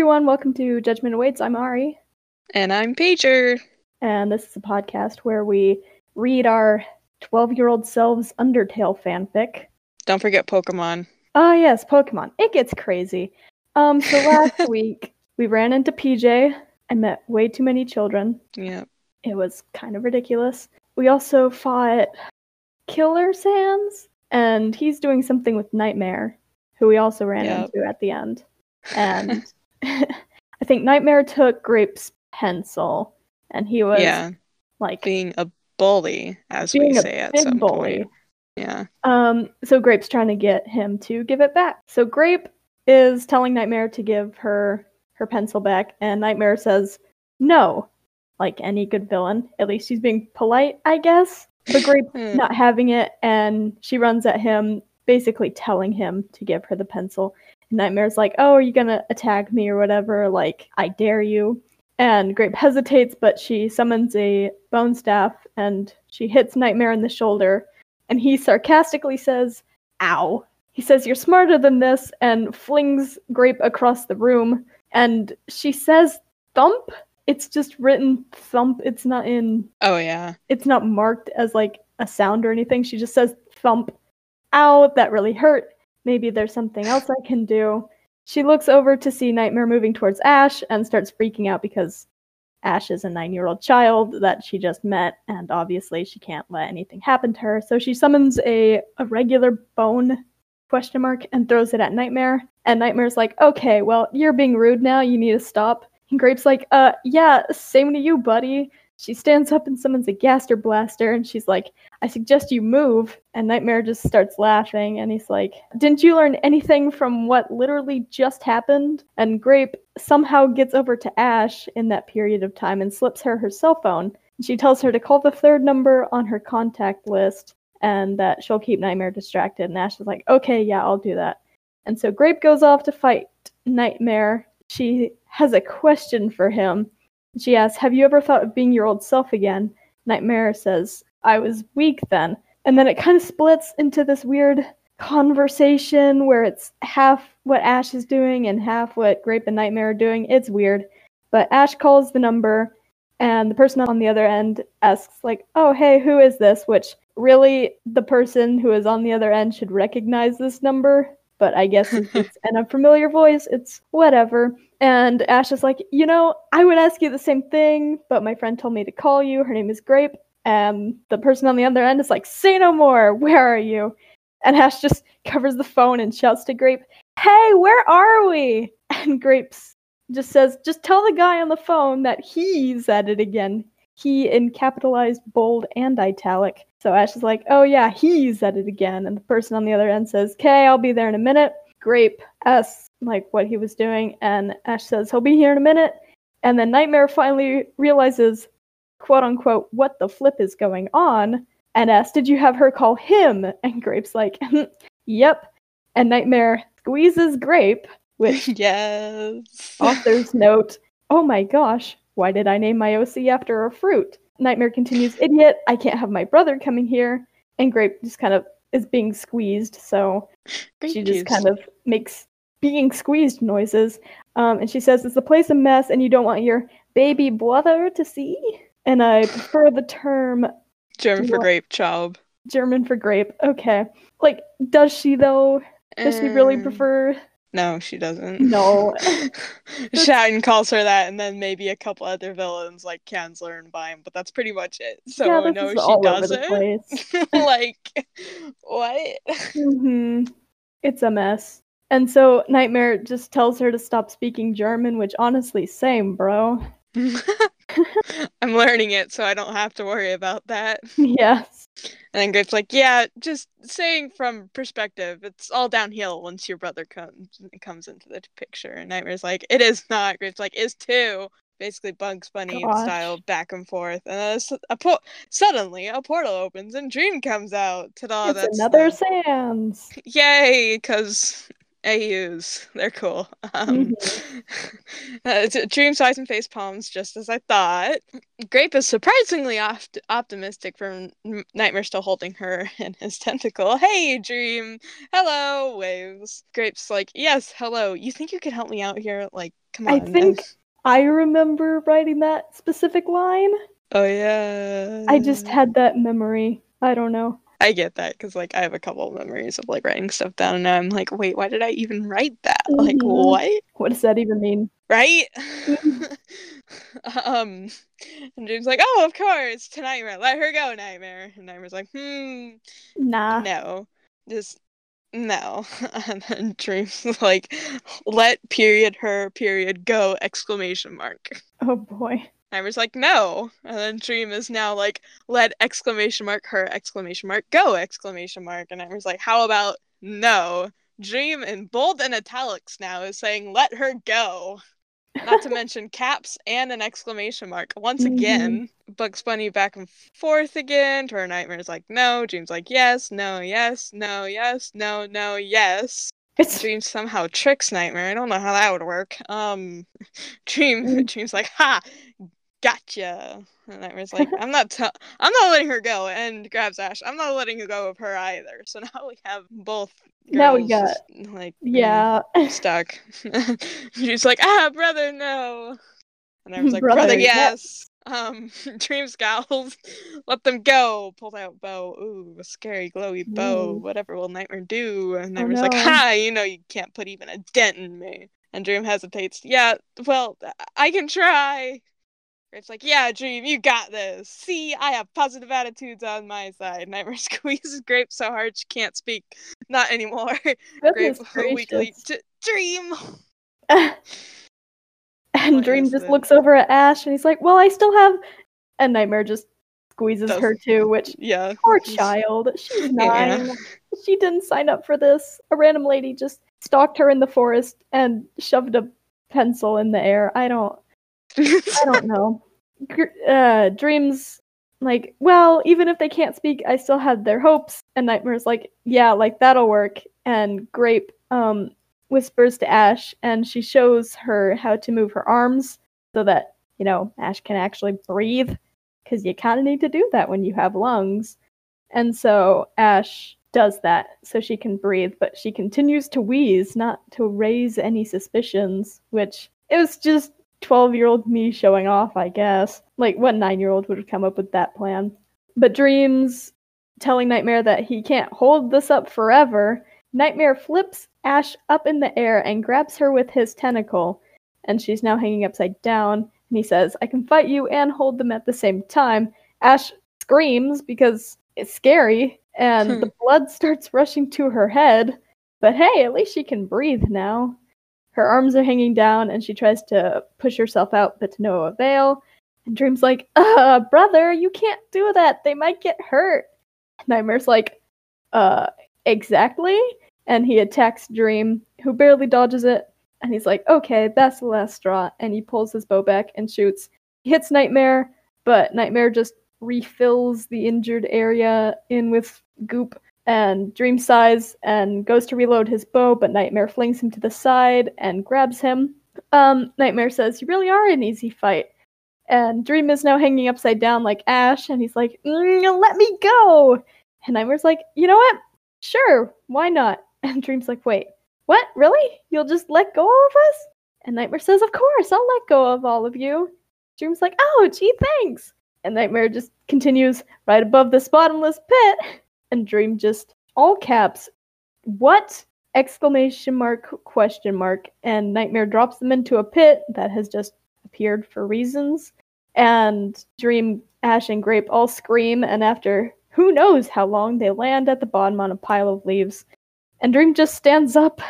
Everyone, welcome to Judgment Awaits. I'm Ari, And I'm Pager. and this is a podcast where we read our 12-year-old selves Undertale fanfic. Don't forget Pokemon. Ah, yes, Pokemon. It gets crazy. Um, so last week we ran into PJ and met way too many children. Yeah. It was kind of ridiculous. We also fought Killer Sans, and he's doing something with Nightmare, who we also ran Yep. into at the end. And I think Nightmare took Grape's pencil, and he was yeah. like Being a bully, as we say at some bully. point. Yeah. Um, so Grape's trying to get him to give it back. So Grape is telling Nightmare to give her her pencil back, and Nightmare says no, like any good villain. At least she's being polite, I guess. But Grape Hmm. not having it, and she runs at him, basically telling him to give her the pencil. Nightmare's like, "Oh, are you gonna attack me or whatever? Like, I dare you." And Grape hesitates, but she summons a bone staff and she hits Nightmare in the shoulder. And he sarcastically says, "Ow." He says, "You're smarter than this," and flings Grape across the room. And she says, "Thump." It's just written thump. It's not in Oh yeah. it's not marked as like a sound or anything. She just says thump. Ow, that really hurt. Maybe there's something else I can do. She looks over to see Nightmare moving towards Ash and starts freaking out because Ash is a nine year old child that she just met, and obviously she can't let anything happen to her. So she summons a, a regular bone question mark and throws it at Nightmare. And Nightmare's like, okay, well, you're being rude now. You need to stop. And Grape's like, uh, yeah, same to you, buddy. She stands up and summons a Gaster Blaster, and she's like, I suggest you move. And Nightmare just starts laughing, and he's like, Didn't you learn anything from what literally just happened? And Grape somehow gets over to Ash in that period of time and slips her her cell phone. She tells her to call the third number on her contact list and that she'll keep Nightmare distracted. And Ash is like, Okay, yeah, I'll do that. And so Grape goes off to fight Nightmare. She has a question for him. She asks, Have you ever thought of being your old self again? Nightmare says, I was weak then. And then it kind of splits into this weird conversation where it's half what Ash is doing and half what Grape and Nightmare are doing. It's weird. But Ash calls the number, and the person on the other end asks, like, oh, hey, who is this? Which really, the person who is on the other end should recognize this number. But I guess it's an unfamiliar voice, it's whatever. And Ash is like, you know, I would ask you the same thing, but my friend told me to call you. Her name is Grape. And the person on the other end is like, say no more. Where are you? And Ash just covers the phone and shouts to Grape, hey, where are we? And Grape just says, just tell the guy on the phone that he's at it again. He in capitalized, bold, and italic. So Ash is like, oh yeah, he's at it again. And the person on the other end says, okay, I'll be there in a minute. Grape asks like what he was doing, and Ash says he'll be here in a minute. And then Nightmare finally realizes, quote unquote, what the flip is going on, and asks, Did you have her call him? And Grape's like, Yep. And Nightmare squeezes Grape, which yes. author's note, oh my gosh, why did I name my OC after a fruit? Nightmare continues, Idiot, I can't have my brother coming here. And Grape just kind of is being squeezed, so Great she just kind of makes being squeezed noises. Um, and she says, Is the place a mess and you don't want your baby brother to see? And I prefer the term German for grape chob. German for grape. Okay. Like, does she though? Does she really Um, prefer? No, she doesn't. No. Shatton calls her that, and then maybe a couple other villains like Kanzler and Vine, but that's pretty much it. So yeah, this no, is she all over the doesn't. place. like, what? hmm It's a mess. And so Nightmare just tells her to stop speaking German, which honestly, same, bro. I'm learning it, so I don't have to worry about that. yes. And then Grape's like, yeah, just saying from perspective, it's all downhill once your brother comes comes into the picture. And Nightmare's like, it is not. Grape's like, is too. Basically, Bugs Bunny Gosh. style back and forth. And then s- a po- suddenly a portal opens and Dream comes out. Ta-da! it's that's another the- Sans. yay, because AUs. They're cool. Um, Mm-hmm. uh, dream sighs and face palms, just as I thought. Grape is surprisingly opt- optimistic from Nightmare still holding her in his tentacle. Hey, Dream. Hello, waves. Grape's like, yes, hello. You think you could help me out here? Like, come on. I think I remember writing that specific line. Oh yeah. I just had that memory. I don't know. I get that because like I have a couple of memories of like writing stuff down, and I'm like, wait, why did I even write that? Like, Mhm. what? What does that even mean? right? Mhm. um, and James like, oh, of course, Nightmare, let her go, Nightmare. And Nightmare's like, hmm, Nah. no, just no. And then Dreams like, let period her period go exclamation mark. Oh boy. Nightmare's like, no. And then Dream is now like, let exclamation mark her exclamation mark go exclamation mark. And Nightmare's like, how about no? Dream in bold and italics now is saying, let her go. Not to mention caps and an exclamation mark. Once Mhm. again, Bugs Bunny back and forth again to her Nightmare's like, no. Dream's like, yes, no, yes, no, yes, no, no, yes. It's Dream somehow tricks Nightmare. I don't know how that would work. Um, Dream, Mm. Dream's like, ha, gotcha. And i was like, I'm not, t- I'm not letting her go. And grabs Ash. I'm not letting you go of her either. So now we have both. Now we got like mm, yeah. stuck. She's like, ah, brother, no. And I was like, Brother, brother, yes." yes. Um, Dream scowls. Let them go. Pulled out bow. Ooh, a scary glowy bow. Ooh. Whatever will Nightmare do? And Oh, Nightmare's like, no. ha, you know you can't put even a dent in me. And Dream hesitates. Yeah, well, I can try. It's like, yeah, Dream, you got this. See, I have positive attitudes on my side. Nightmare squeezes Grape so hard she can't speak. Not anymore. Grape gracious. "D- Dream. and What Dream just this? looks over at Ash and he's like, Well, I still have and Nightmare just squeezes Does- her too, which Yeah. poor child. She's Yeah. nine. She didn't sign up for this. A random lady just stalked her in the forest and shoved a pencil in the air. I don't I don't know. Uh, dreams, like, well, even if they can't speak, I still have their hopes. And Nightmare's like, yeah, like that'll work. And Grape um whispers to Ash, and she shows her how to move her arms so that you know Ash can actually breathe, because you kind of need to do that when you have lungs. And so Ash does that so she can breathe, but she continues to wheeze, not to raise any suspicions, which it was just 12 year old me showing off, I guess. Like, what nine year old would have come up with that plan? But Dreams telling Nightmare that he can't hold this up forever, Nightmare flips Ash up in the air and grabs her with his tentacle, and she's now hanging upside down. And he says, I can fight you and hold them at the same time. Ash screams because it's scary, and Hmm. the blood starts rushing to her head. But hey, at least she can breathe now. Her arms are hanging down, and she tries to push herself out, but to no avail. And Dream's like, uh, brother, you can't do that. They might get hurt. Nightmare's like, uh, exactly. And he attacks Dream, who barely dodges it. And he's like, okay, that's the last straw. And he pulls his bow back and shoots. He hits Nightmare, but Nightmare just refills the injured area in with goop and Dream sighs and goes to reload his bow, but Nightmare flings him to the side and grabs him. Um, Nightmare says, You really are an easy fight. And Dream is now hanging upside down like Ash, and he's like, "Mm, Let me go. And Nightmare's like, You know what? Sure, why not? And Dream's like, Wait, what? Really? You'll just let go of us? And Nightmare says, Of course, I'll let go of all of you. Dream's like, Oh, gee, thanks. And Nightmare just continues right above this bottomless pit. And Dream just, all caps, what? Exclamation mark, question mark. And Nightmare drops them into a pit that has just appeared for reasons. And Dream, Ash, and Grape all scream. And after who knows how long, they land at the bottom on a pile of leaves. And Dream just stands up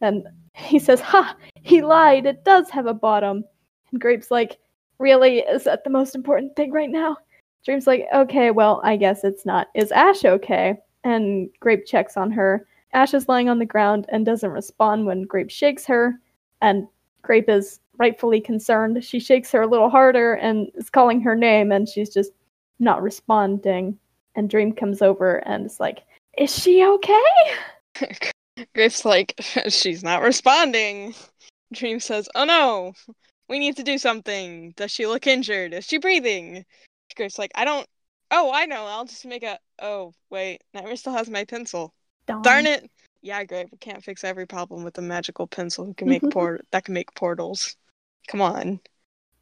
and he says, Ha! He lied. It does have a bottom. And Grape's like, Really? Is that the most important thing right now? Dream's like, Okay, well, I guess it's not. Is Ash okay? And Grape checks on her. Ash is lying on the ground and doesn't respond when Grape shakes her. And Grape is rightfully concerned. She shakes her a little harder and is calling her name, and she's just not responding. And Dream comes over and is like, Is she okay? Grape's like, she's not responding. Dream says, oh no, we need to do something. Does she look injured? Is she breathing? Grape's like, I don't. Oh, I know. I'll just make a. Oh, wait. Nightmare still has my pencil. Darn. Darn it. Yeah, Grape. We can't fix every problem with a magical pencil who can make port that can make portals. Come on.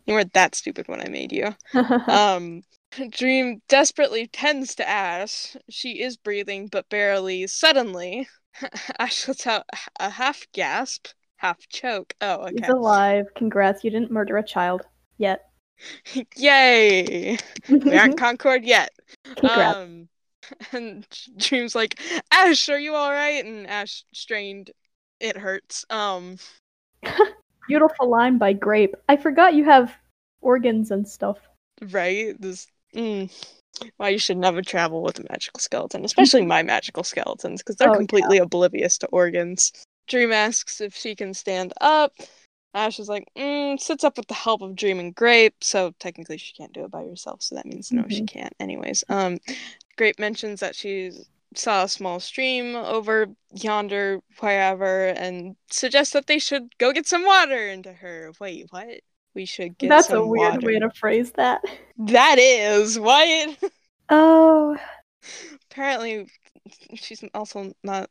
You weren't that stupid when I made you. Um, Dream desperately tends to Ash. She is breathing, but barely. Suddenly, Ash lets out a half gasp, half choke. Oh, He's alive. Congrats, you didn't murder a child yet. Yay! We aren't Concord yet. Congrats. Um, and Dream's like, Ash, are you all right? And Ash strained. It hurts. Um, Beautiful line by Grape. I forgot you have organs and stuff. right? This. Mm, why you should never travel with a magical skeleton, especially my magical skeletons, because they're Oh, yeah. completely oblivious to organs. Dream asks if she can stand up. Ash is like, mm, sits up with the help of Dream and Grape, so technically she can't do it by herself, so that means no, she Mhm. can't. Anyways, um, Grape mentions that she saw a small stream over yonder, wherever, and suggests that they should go get some water into her. Wait, what? We should get That's a weird water. way to phrase that. That is what. Oh, Apparently, she's also not.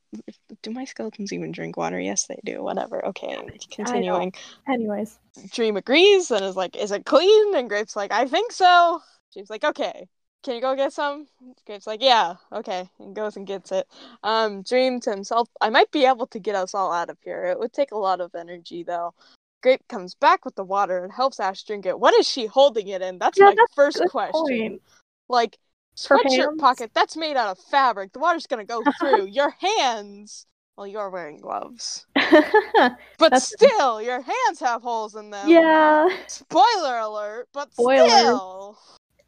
Do my skeletons even drink water? Yes, they do. Whatever. Okay, continuing. anyways. Dream agrees and is like, "Is it clean?" And Grape's like, "I think so." She's like, "Okay." Can you go get some? Grape's like, yeah, okay, and goes and gets it. Um, Dream to himself, I might be able to get us all out of here. It would take a lot of energy, though. Grape comes back with the water and helps Ash drink it. What is she holding it in? That's Yeah, my that's first question. point. Like sweatshirt pocket, that's made out of fabric. The water's gonna go through your hands. Well, you're wearing gloves, but still, your hands have holes in them. yeah, Spoiler alert, but Spoiler. still.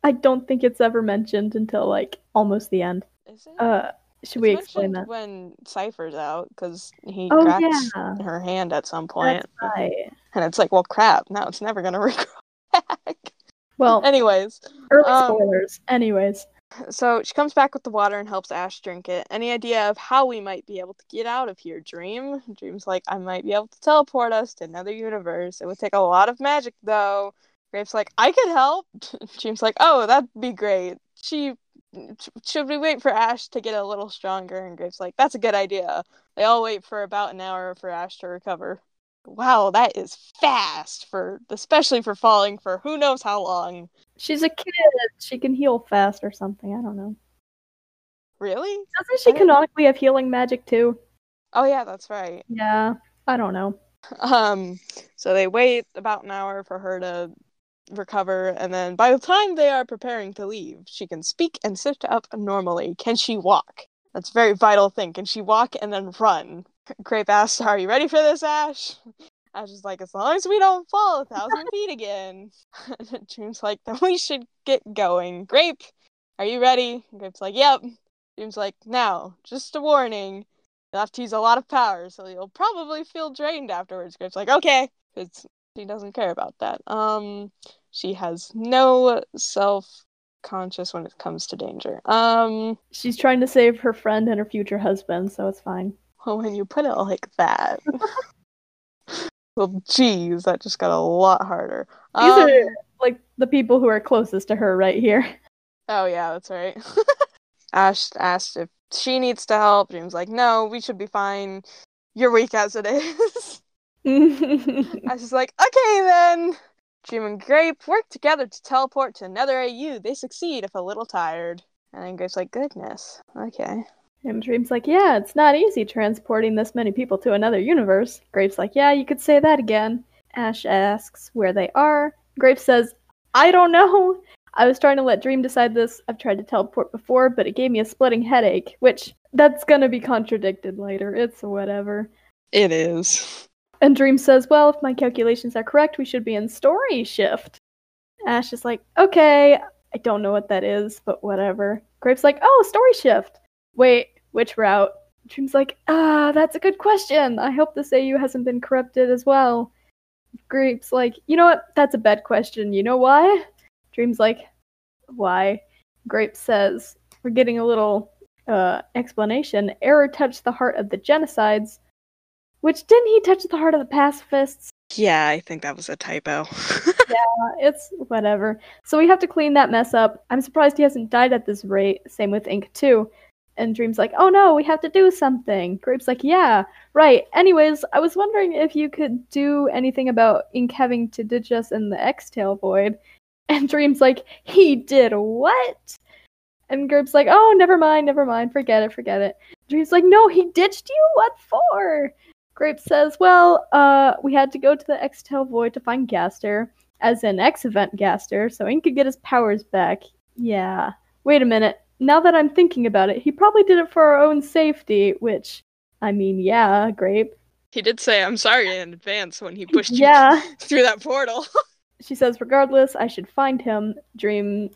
I don't think it's ever mentioned until like almost the end. Is it? Uh, should It's we explain that? when Cypher's out because he Oh, cracks yeah. her hand at some point, That's right. and it's like, well, crap. Now it's never gonna regrow back. Well, Anyways, early um, spoilers. Anyways, So she comes back with the water and helps Ash drink it. Any idea of how we might be able to get out of here, Dream? Dream's like, I might be able to teleport us to another universe. It would take a lot of magic, though. Grape's like, I could help. Dream's like, oh, that'd be great. She. Should we wait for Ash to get a little stronger? And Grape's like, that's a good idea. They all wait for about an hour for Ash to recover. Wow, that is fast for especially for falling for who knows how long. she's a kid. She can heal fast or something. I don't know. Really? Doesn't she canonically have healing magic too? Oh yeah, that's right. Yeah, I don't know. Um, so they wait about an hour for her to recover, and then by the time they are preparing to leave, she can speak and sit up normally. Can she walk? That's a very vital thing. Can she walk and then run? Grape asks, Are you ready for this, Ash? Ash is like, As long as we don't fall a thousand feet again. Dream's like, Then we should get going. Grape, are you ready? Grape's like, Yep. Dream's like, Now, just a warning. You'll have to use a lot of power, so you'll probably feel drained afterwards. Grape's like, okay, It's, she doesn't care about that. Um, she has no self conscious when it comes to danger. Um, She's trying to save her friend and her future husband, so it's fine. Well, when you put it like that, well, geez, that just got a lot harder. These Um, are like the people who are closest to her right here. Oh yeah, that's right. Ash asked if she needs to help. Dream's like, no, we should be fine. You're weak as it is. Ash is like, okay then. Dream and Grape work together to teleport to another AU. They succeed if a little tired. And then Grape's like, goodness, okay. And Dream's like, yeah, it's not easy transporting this many people to another universe. Grape's like, yeah, you could say that again. Ash asks where they are. Grape says, I don't know. I was trying to let Dream decide this. I've tried to teleport before, but it gave me a splitting headache, which that's gonna be contradicted later. It's whatever. It is. And Dream says, Well, if my calculations are correct, we should be in story shift. Ash is like, Okay, I don't know what that is, but whatever. Grape's like, Oh, story shift. Wait, which route? Dream's like, Ah, that's a good question. I hope this AU hasn't been corrupted as well. Grape's like, You know what? That's a bad question. You know why? Dream's like, Why? Grape says, We're getting a little uh, explanation, Error touched the heart of the genocides, which didn't he touch the heart of the pacifists? Yeah, I think that was a typo. Uh, it's whatever. So we have to clean that mess up. I'm surprised he hasn't died at this rate. Same with Ink too. And Dream's like, oh no, we have to do something. Grape's like, yeah, right. Anyways, I was wondering if you could do anything about Ink having to ditch us in the X-Tale Void. And Dream's like, he did what? And Grape's like, oh, never mind, never mind, forget it, forget it. Dream's like, no, he ditched you? What for? Grape says, well, uh, we had to go to the X-Tale Void to find Gaster, as an X-Event Gaster, so Ink could get his powers back. Yeah. Wait a minute. Now that I'm thinking about it, he probably did it for our own safety, which, I mean, yeah, Grape. he did say I'm sorry in advance when he pushed you Yeah. through that portal. she says, regardless, I should find him. Dream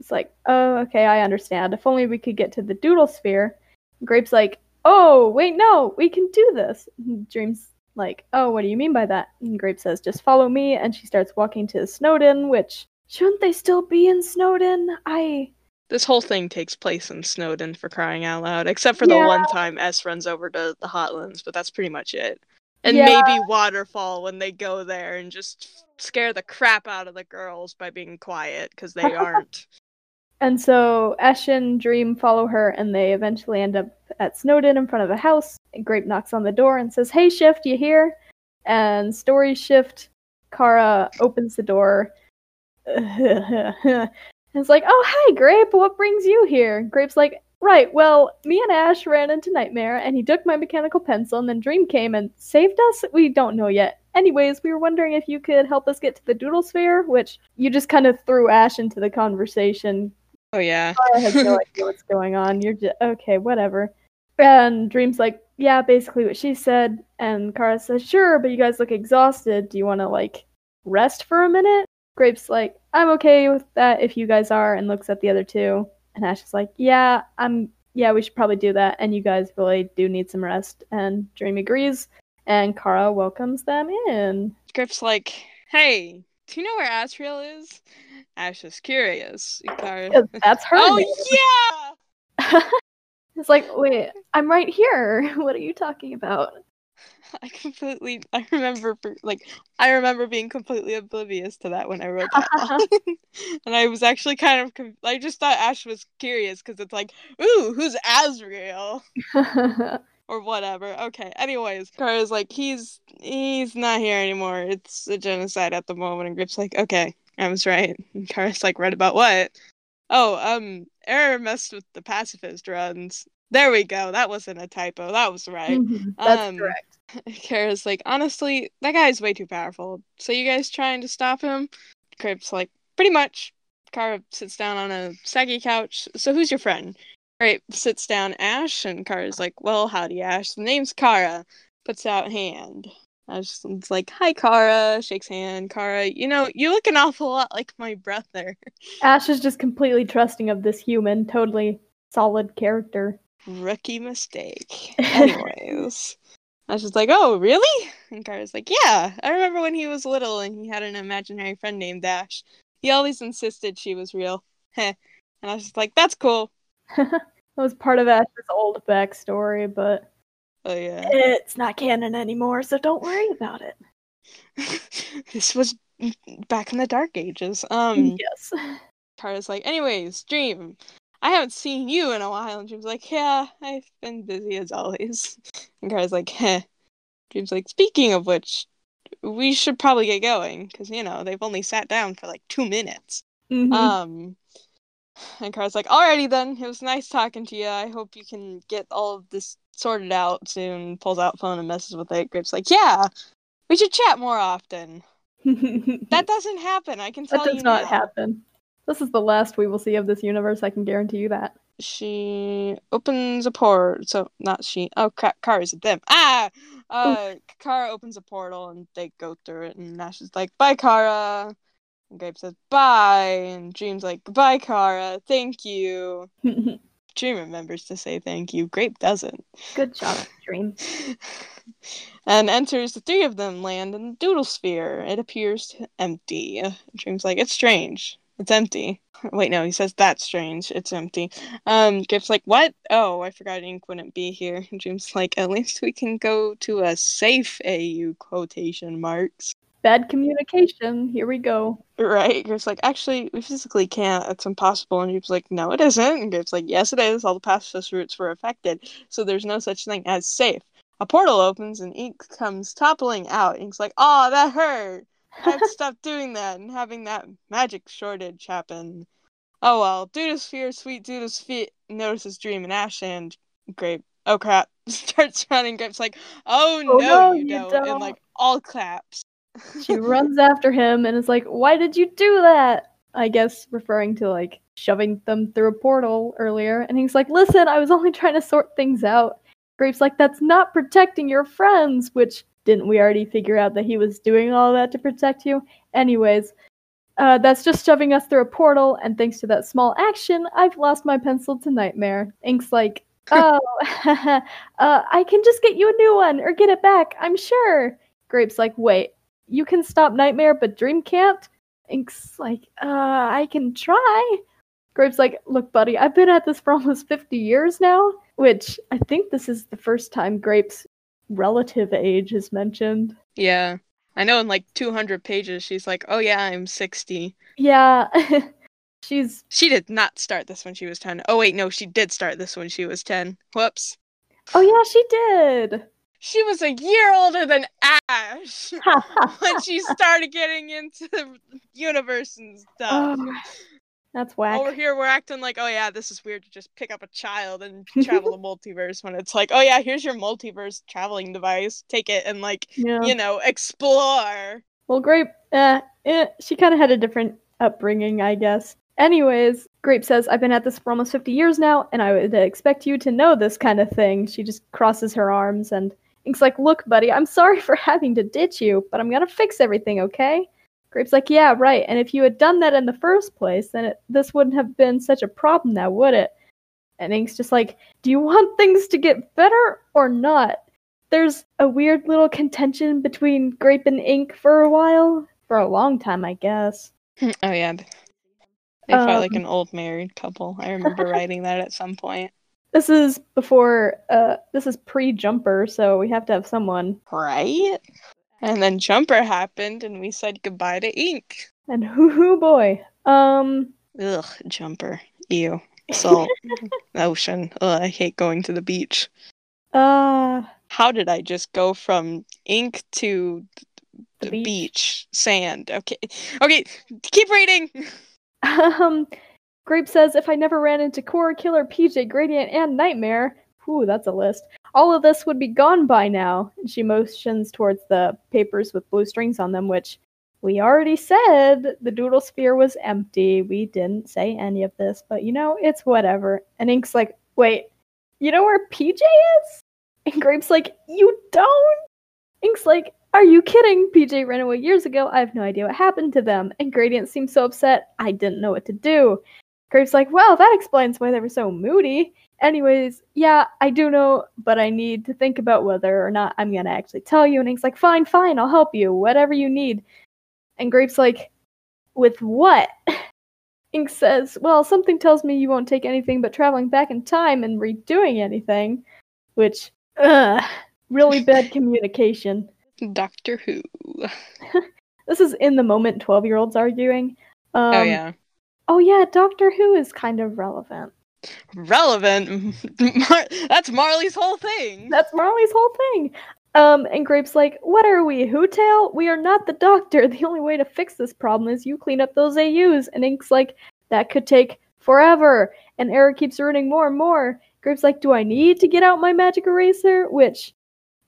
is like, oh, okay, I understand. If only we could get to the Doodle Sphere. Grape's like, oh, wait, no, we can do this. And Dream's like, oh, what do you mean by that? And Grape says, just follow me. And she starts walking to Snowdin, which, shouldn't they still be in Snowdin? I. this whole thing takes place in Snowdin for crying out loud, except for the Yeah. one time S runs over to the Hotlands, but that's pretty much it. And Yeah. maybe Waterfall when they go there and just scare the crap out of the girls by being quiet because they aren't. And so Ash and Dream follow her, and they eventually end up at Snowdin in front of a house. And Grape knocks on the door and says, "Hey, Shift, you here?" And Story Shift, Chara opens the door. and it's like, "Oh, hi, Grape. What brings you here?" Grape's like, "Right. Well, me and Ash ran into Nightmare, and he took my mechanical pencil, and then Dream came and saved us. We don't know yet." Anyways, we were wondering if you could help us get to the Doodle Sphere, which you just kind of threw Ash into the conversation Oh yeah. I have no idea what's going on. You're just okay, whatever. And Dream's like, yeah, basically what she said. And Chara says, sure, but you guys look exhausted. Do you want to like rest for a minute? Grape's like, I'm okay with that if you guys are, and looks at the other two. And Ash is like, yeah, I'm. Yeah, we should probably do that. And you guys really do need some rest. And Dream agrees. And Chara welcomes them in. Grape's like, hey, do you know where Asriel is? Ash is curious. That's her. oh yeah! It's like, wait, I'm right here. What are you talking about? I completely I remember like I remember being completely oblivious to that when I wrote that and I was actually kind of I just thought Ash was curious because it's like, ooh, who's Asriel or whatever. Okay. Anyways, Chara's like, he's he's not here anymore. It's a genocide at the moment. And Grip's like, okay, I was right. And Chara's like, right about what? Oh, um, Error messed with the pacifist runs. There we go. That wasn't a typo. That was right. Mhm, That's Um, correct. Chara's like, honestly, that guy's way too powerful. So you guys trying to stop him? Grape's like, pretty much. Chara sits down on a saggy couch. So who's your friend? Grape sits down Ash, and Chara's like, well, howdy, Ash. The name's Chara. Puts out hand. Ash is like, hi, Chara. Shakes hand. Chara, you know, you look an awful lot like my brother. Ash is just completely trusting of this human, totally solid character. Rookie mistake. Anyways. I was just like, oh, really? And Chara's like, yeah. I remember when he was little and he had an imaginary friend named Dash. He always insisted she was real. Heh. And I was just like, that's cool. that was part of Ash's old backstory, but Oh, yeah. it's not canon anymore, so don't worry about it. this was back in the Dark Ages. Um, yes. Kara's like, anyways, Dream, I haven't seen you in a while. And Dream's like, yeah, I've been busy as always. And Chara's like, heh. Dream's like, speaking of which, we should probably get going because, you know, they've only sat down for like two minutes. Mhm. Um, and Chara's like, alrighty then, it was nice talking to you. I hope you can get all of this sorted out soon. Pulls out phone and messes with it. Grape's like, yeah, we should chat more often. That doesn't happen. I can tell you. that does you not now. happen. This is the last we will see of this universe, I can guarantee you that. she opens a port. So not she. Oh, Ka- Chara's at them. Ah, uh, Chara opens a portal and they go through it. And Nash is like, "Bye, Chara." And Grape says, "Bye." And Dream's like, "Bye, Chara. Thank you." Dream remembers to say thank you. Grape doesn't. Good job, Dream. and enters the three of them land in the doodle sphere. It appears empty. Dream's like, it's strange. It's empty. Wait, no, he says that's strange. It's empty. Um, Gift's like, what? Oh, I forgot Ink wouldn't be here. And Dream's like, at least we can go to a safe AU quotation marks. Bad communication. Here we go. Right. Gift's like, actually, we physically can't. It's impossible. And Dream's like, no, it isn't. And Gift's like, yes, it is. All the pacifist routes were affected, so there's no such thing as safe. A portal opens and Ink comes toppling out. Ink's like, oh, that hurt. I have to stop doing that and having that magic shortage happen. Oh well, Duda's fear, sweet Doodle Sphere notices Dream and Ash and Grape. Oh crap. Starts running. Grape's like, oh, Oh, no, no, you, you don't. don't. And like all claps. She runs after him and is like, Why did you do that? I guess referring to like shoving them through a portal earlier. And he's like, Listen, I was only trying to sort things out. Grape's like, That's not protecting your friends, which didn't we already figure out that he was doing all that to protect you? Anyways, uh, that's just shoving us through a portal, and thanks to that small action, I've lost my pencil to Nightmare. Ink's like, Oh, uh, I can just get you a new one or get it back, I'm sure. Grape's like, Wait, you can stop Nightmare, but Dream can't? Ink's like, uh, I can try. Grape's like, look, buddy, I've been at this for almost 50 years now, which I think this is the first time Grape's relative age is mentioned. Yeah. I know in like 200 pages she's like, oh yeah, I'm 60. Yeah, she's, She did not start this when she was 10. Oh wait, no, she did start this when she was 10. Whoops. oh yeah, she did. She was a year older than Ash when she started getting into the universe and stuff. Oh, that's whack. Over here, we're acting like, oh yeah, this is weird to just pick up a child and travel the multiverse when it's like, oh yeah, here's your multiverse traveling device. Take it and like, Yeah. you know, explore. Well, Grape, uh, eh, she kind of had a different upbringing, I guess. Anyways, Grape says, I've been at this for almost 50 years now, and I would expect you to know this kind of thing. She just crosses her arms, and Ink's like, Look, buddy, I'm sorry for having to ditch you, but I'm gonna fix everything, okay? Grape's like, Yeah, right, and if you had done that in the first place, then it, this wouldn't have been such a problem now, would it? And Ink's just like, Do you want things to get better or not? There's a weird little contention between Grape and Ink for a while. For a long time, I guess. oh yeah. They felt like Um, an old married couple. I remember writing that at some point. This is before, uh, this is pre Jumper, so we have to have someone. Right? And then Jumper happened and we said goodbye to Ink. And hoo hoo boy. Um, Ugh, Jumper. Ew. Salt. Ocean. Ugh, I hate going to the beach. uh, How did I just go from ink to The beach. beach. sand? Okay. Okay, keep reading. um, Grape says, if I never ran into Core, Killer, PJ, Gradient, and Nightmare, whew, that's a list, all of this would be gone by now. And she motions towards the papers with blue strings on them, which we already said the doodle sphere was empty. We didn't say any of this, but you know, it's whatever. And Ink's like, wait, you know where PJ is? And Grape's like, you don't? Ink's like, are you kidding? PJ ran away years ago. I have no idea what happened to them. And Gradient seems so upset, I didn't know what to do. Grape's like, well, that explains why they were so moody. Anyways, yeah, I do know, but I need to think about whether or not I'm gonna actually tell you. And Ink's like, fine, fine, I'll help you, whatever you need. And Grape's like, with what? Ink says, well, something tells me you won't take anything but traveling back in time and redoing anything. Which, ugh, really bad communication. Doctor Who. This is in the moment 12 year olds arguing. Um, oh yeah. Oh, yeah, Doctor Who is kind of relevant. Relevant. Mar- that's Marley's whole thing. That's Marley's whole thing. Um, and Grape's like, What are we, Who Tail? We are not the doctor. The only way to fix this problem is you clean up those AUs. And Ink's like, That could take forever. And Error keeps ruining more and more. Grape's like, Do I need to get out my magic eraser? Which,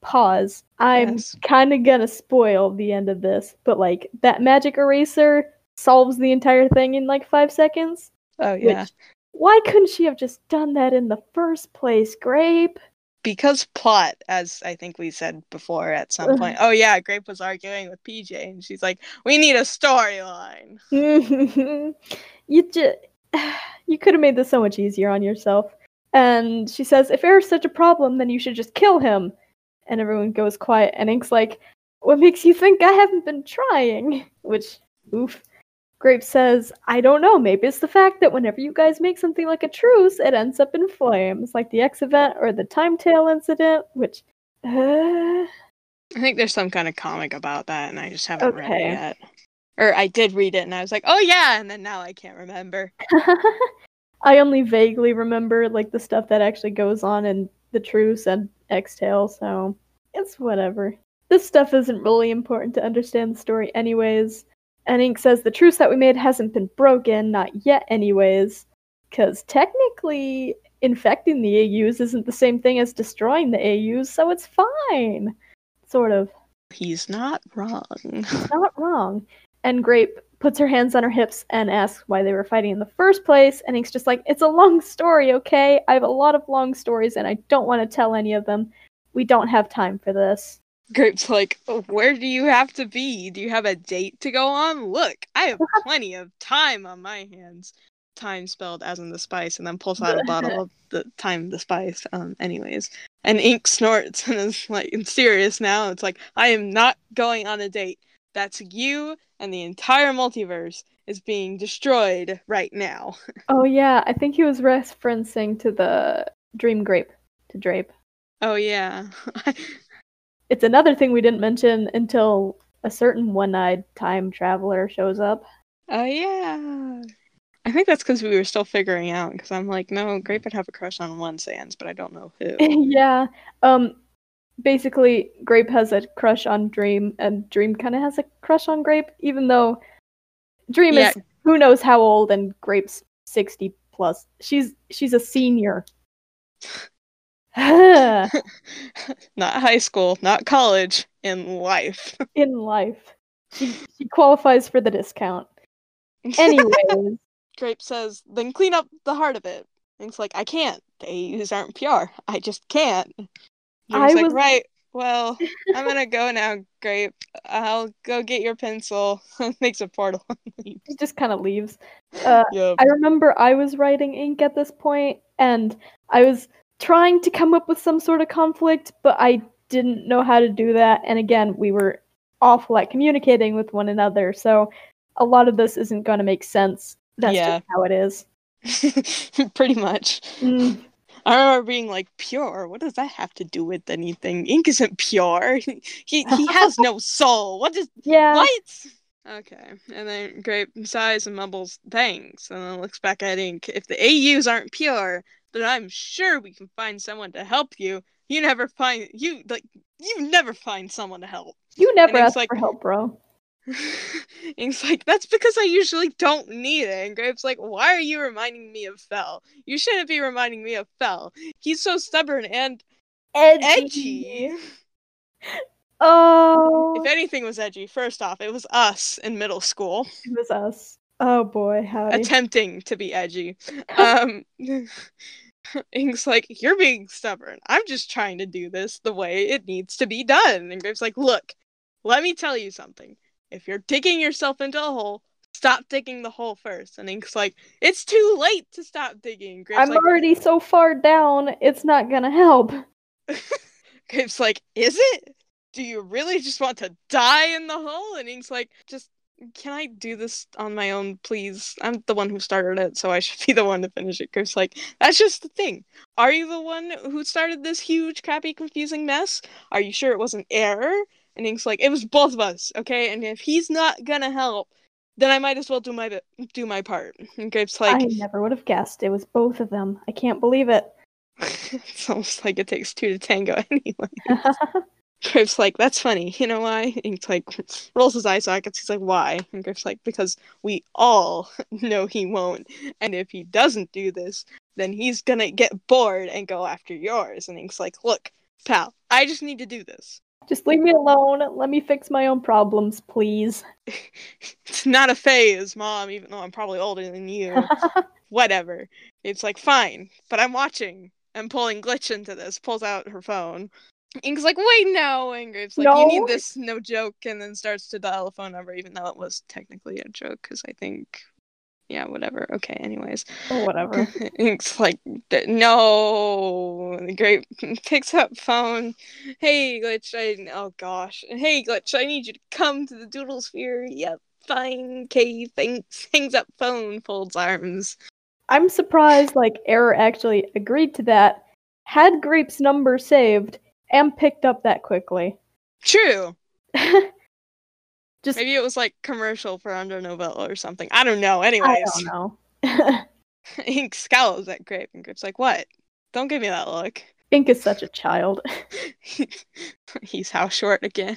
pause. I'm Yes. kind of gonna spoil the end of this, but like, that magic eraser solves the entire thing in like five seconds. Oh yeah. Why couldn't she have just done that in the first place, Grape? because plot, as I think we said before at some point. Oh yeah, Grape was arguing with PJ, and she's like, "We need a storyline." you just you could have made this so much easier on yourself. And she says, if Error's such a problem, then you should just kill him. And everyone goes quiet. And Ink's like, what makes you think I haven't been trying? Which, oof. Grape says, I don't know, maybe it's the fact that whenever you guys make something like a truce, it ends up in flames, like the X event or the Time Tail incident, which. Uh... I think there's some kind of comic about that, and I just haven't read it yet. Or I did read it, and I was like, oh yeah, and then now I can't remember. I only vaguely remember like the stuff that actually goes on in the truce and X-Tale, so it's whatever. This stuff isn't really important to understand the story anyways. And Ink says the truce that we made hasn't been broken, not yet anyways. Cause technically infecting the AUs isn't the same thing as destroying the AUs, so it's fine. Sort of. He's not wrong. It's not wrong. And Grape puts her hands on her hips and asks why they were fighting in the first place. And Ink's just like, it's a long story, okay? I have a lot of long stories and I don't want to tell any of them. We don't have time for this. Grape's like, "Oh, where do you have to be? Do you have a date to go on? Look, I have plenty of time on my hands. Time spelled as in the spice, and then pulls out a bottle of the time the spice. Um, anyways, and Ink snorts and is like serious now. It's like, I am not going on a date. That's you and the entire multiverse is being destroyed right now. Oh, yeah, I think he was referencing to the Dream Grape, to Drape. Oh yeah. It's another thing we didn't mention until a certain one eyed time traveler shows up. Oh yeah. I think that's because we were still figuring out. Because I'm like, no, Grape would have a crush on one Sans, but I don't know who. yeah. Um basically Grape has a crush on Dream and Dream kind of has a crush on Grape even though Dream Yeah. is who knows how old and Grape's 60 plus. She's she's a senior. not high school, not college, in life. In life. She she qualifies for the discount. Anyways, Grape says, then clean up the heart of it. And it's like, I can't. The AUs aren't pure. I just can't. I Dream's like, was- right. Well, I'm gonna go now, Grape. I'll go get your pencil. Makes a portal. he just kind of leaves. Uh Yup. I remember I was writing ink at this point, and I was trying to come up with some sort of conflict, but I didn't know how to do that. And again, we were awful at communicating with one another, so a lot of this isn't going to make sense. That's Yeah. just how it is. Pretty much. Mm, I remember being like, pure? What does that have to do with anything? Ink isn't pure. he he has no soul. What does yeah, what? Okay. And then Grape sighs and mumbles, thanks, and then looks back at Ink. If the AUs aren't pure, then I'm sure we can find someone to help you. You never find you like you never find someone to help. you never ask like- for help, bro. Ink's like, that's because I usually don't need it. And Grape's like, why are you reminding me of Fell? You shouldn't be reminding me of Fell. He's so stubborn and edgy. Oh, If anything was edgy, first off, it was us in middle school it was us. Oh boy, howdy. attempting to be edgy. Um, Ink's like, you're being stubborn. I'm just trying to do this the way it needs to be done. And Grape's like, look, let me tell you something. If you're digging yourself into a hole, stop digging the hole first. And Ink's like, it's too late to stop digging. Grape's I'm like, already so far down, it's not gonna help. Grape's like, is it? Do you really just want to die in the hole? And Ink's like, just can I do this on my own, please? I'm the one who started it, so I should be the one to finish it. Grape's like, that's just the thing. Are you the one who started this huge, crappy, confusing mess? Are you sure it was an error? And Ink's like, it was both of us, okay? And if he's not gonna help, then I might as well do my bit, do my part. And Grape's like, I never would have guessed it was both of them. I can't believe it. it's almost like it takes two to tango anyway. Griff's like, that's funny. You know why? And he's like, rolls his eye sockets. He's like, why? And Griff's like, because we all know he won't. And if he doesn't do this, then he's gonna get bored and go after yours. And he's like, look, pal, I just need to do this. Just leave me alone. Let me fix my own problems, please. It's not a phase, mom, even though I'm probably older than you. Whatever. It's like, fine, but I'm watching. I'm pulling Glitch into this. Pulls out her phone. Ink's like, wait, no. And Grape's like, you need this, no joke. And then starts to dial a phone number, even though it was technically a joke, because I think, yeah, whatever. Okay, anyways. or whatever. Ink's like, no. And Grape picks up phone. Hey, Glitch, I, oh gosh. Hey, Glitch, I need you to come to the Doodle Sphere. Yep. fine. Cave thanks, hangs up phone, folds arms. I'm surprised like Error actually agreed to that, had Grape's number saved, and picked up that quickly. True. Just Maybe it was like commercial for Undernovela or something. I don't know. Anyways, I don't know. Ink scowls at Grape and Grape's like, "What? Don't give me that look." Ink is such a child. He's how short again?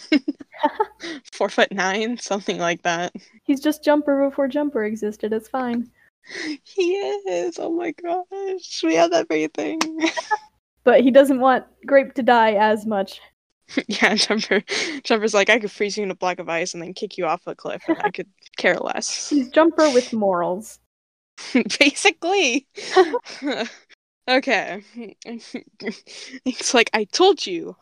Four foot nine, something like that. He's just Jumper before Jumper existed. It's fine. He is. Oh my gosh, we have everything. But he doesn't want Grape to die as much. yeah, Jumper. Jumper's like, I could freeze you in a block of ice and then kick you off a cliff, and I could care less. He's Jumper with morals. Basically. okay. It's like, I told you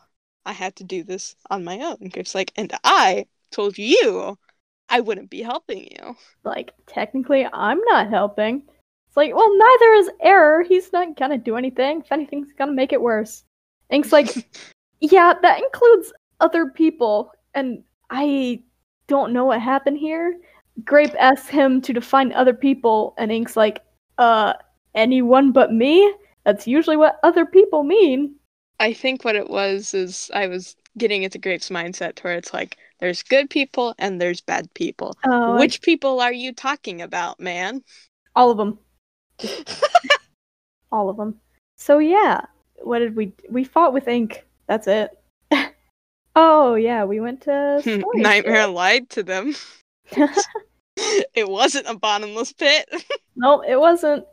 I had to do this on my own. It's like, and I told you I wouldn't be helping you. Like, technically, I'm not helping. It's like, well, neither is Error. He's not gonna do anything. If anything, he's gonna make it worse. Ink's like, yeah, that includes other people, and I don't know what happened here. Grape asks him to define other people, and Ink's like, uh, anyone but me? That's usually what other people mean. I think what it was is I was getting into Grape's mindset to where it's like, there's good people and there's bad people. Uh, Which people are you talking about, man? all of them. all of them. So yeah, what did we? We fought with Ink. That's it. oh yeah, we went to Nightmare lied to them. it wasn't a bottomless pit. no, it wasn't.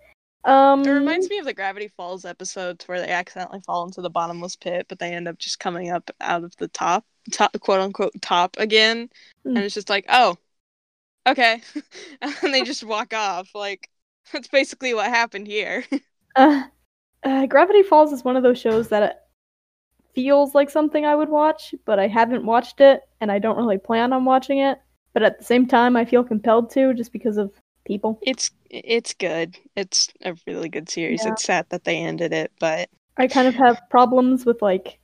Um, It reminds me of the Gravity Falls episodes where they accidentally fall into the bottomless pit, but they end up just coming up out of the top, top quote unquote top again, Hmm. and it's just like, oh, okay, and they just walk off. Like that's basically what happened here. Uh, uh, Gravity Falls is one of those shows that feels like something I would watch, but I haven't watched it, and I don't really plan on watching it. But at the same time, I feel compelled to just because of people. it's it's good. It's a really good series. Yeah. It's sad that they ended it, but I kind of have problems with like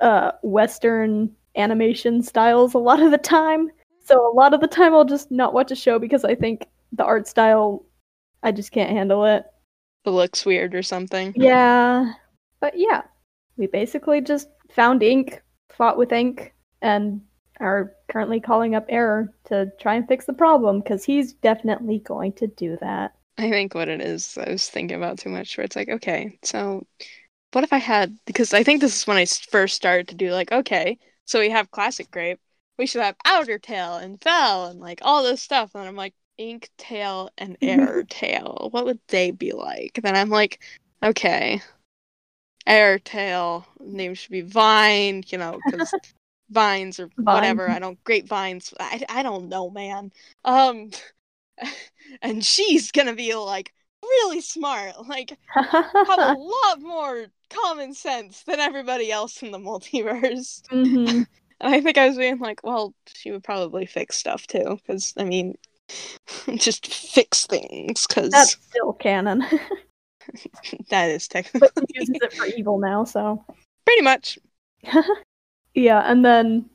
uh western animation styles a lot of the time. So a lot of the time I'll just not watch a show because I think the art style I just can't handle it. it looks weird or something. Yeah. But yeah, we basically just found ink, fought with ink, and are currently calling up Error to try and fix the problem because he's definitely going to do that. I think what it is, I was thinking about too much, where it's like, okay, so what if I had, because I think this is when I first started to do, like, okay, so we have Classic Grape, we should have Outertale and Fell and, like, all this stuff. And I'm like, Ink Tail and Air Tail, what would they be like? Then I'm like, okay, Air Tail, name should be Vine, you know, because vines or Vine. whatever, I don't, grapevines, I, I don't know, man. Um, and she's gonna be like really smart, like have a lot more common sense than everybody else in the multiverse. hmm And I think I was being like, well, she would probably fix stuff too, because I mean, just fix things, because That's still canon. that is technically. but uses it for evil now, so. pretty much. Yeah, and then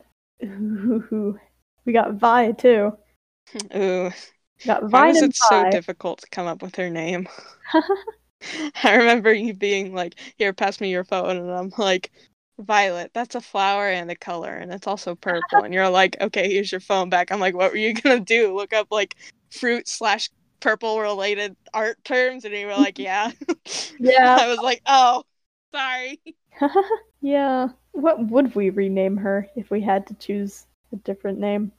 ooh, we got Vi too. Ooh, We got Vi was and it so difficult to come up with her name? I remember you being like, "Here, pass me your phone," and I'm like, "Violet, that's a flower and a color, and it's also purple." And you're like, "Okay, here's your phone back." I'm like, "What were you gonna do? Look up like fruit slash purple related art terms?" And you were like, "Yeah." Yeah. I was like, "Oh, sorry." yeah. What would we rename her if we had to choose a different name?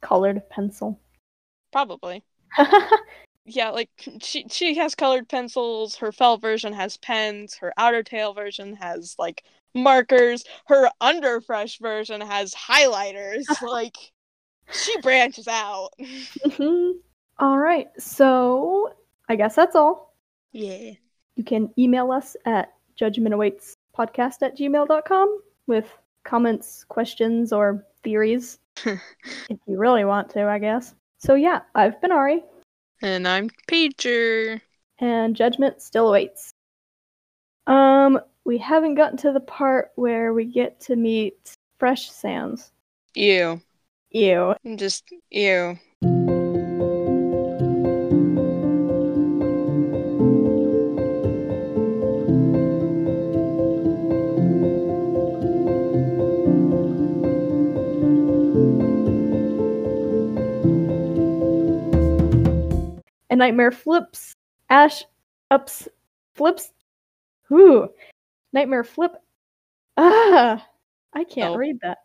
Colored pencil. Probably. Yeah, like she she has colored pencils. Her fell version has pens. Her Outertale version has like markers. Her underfresh version has highlighters. like she branches out. Mhm. All right. So I guess that's all. Yeah. You can email us at judgmentawaitspodcast at gmail.com with comments, questions, or theories if you really want to, I guess. So yeah, I've been Ari, And I'm Pager. and judgment still awaits. Um, we haven't gotten to the part where we get to meet Fresh Sans. Ew. Ew. I'm just ew. Nightmare flips Ash ups flips. Whoo! Nightmare flip. Ah, I can't Oh. read that.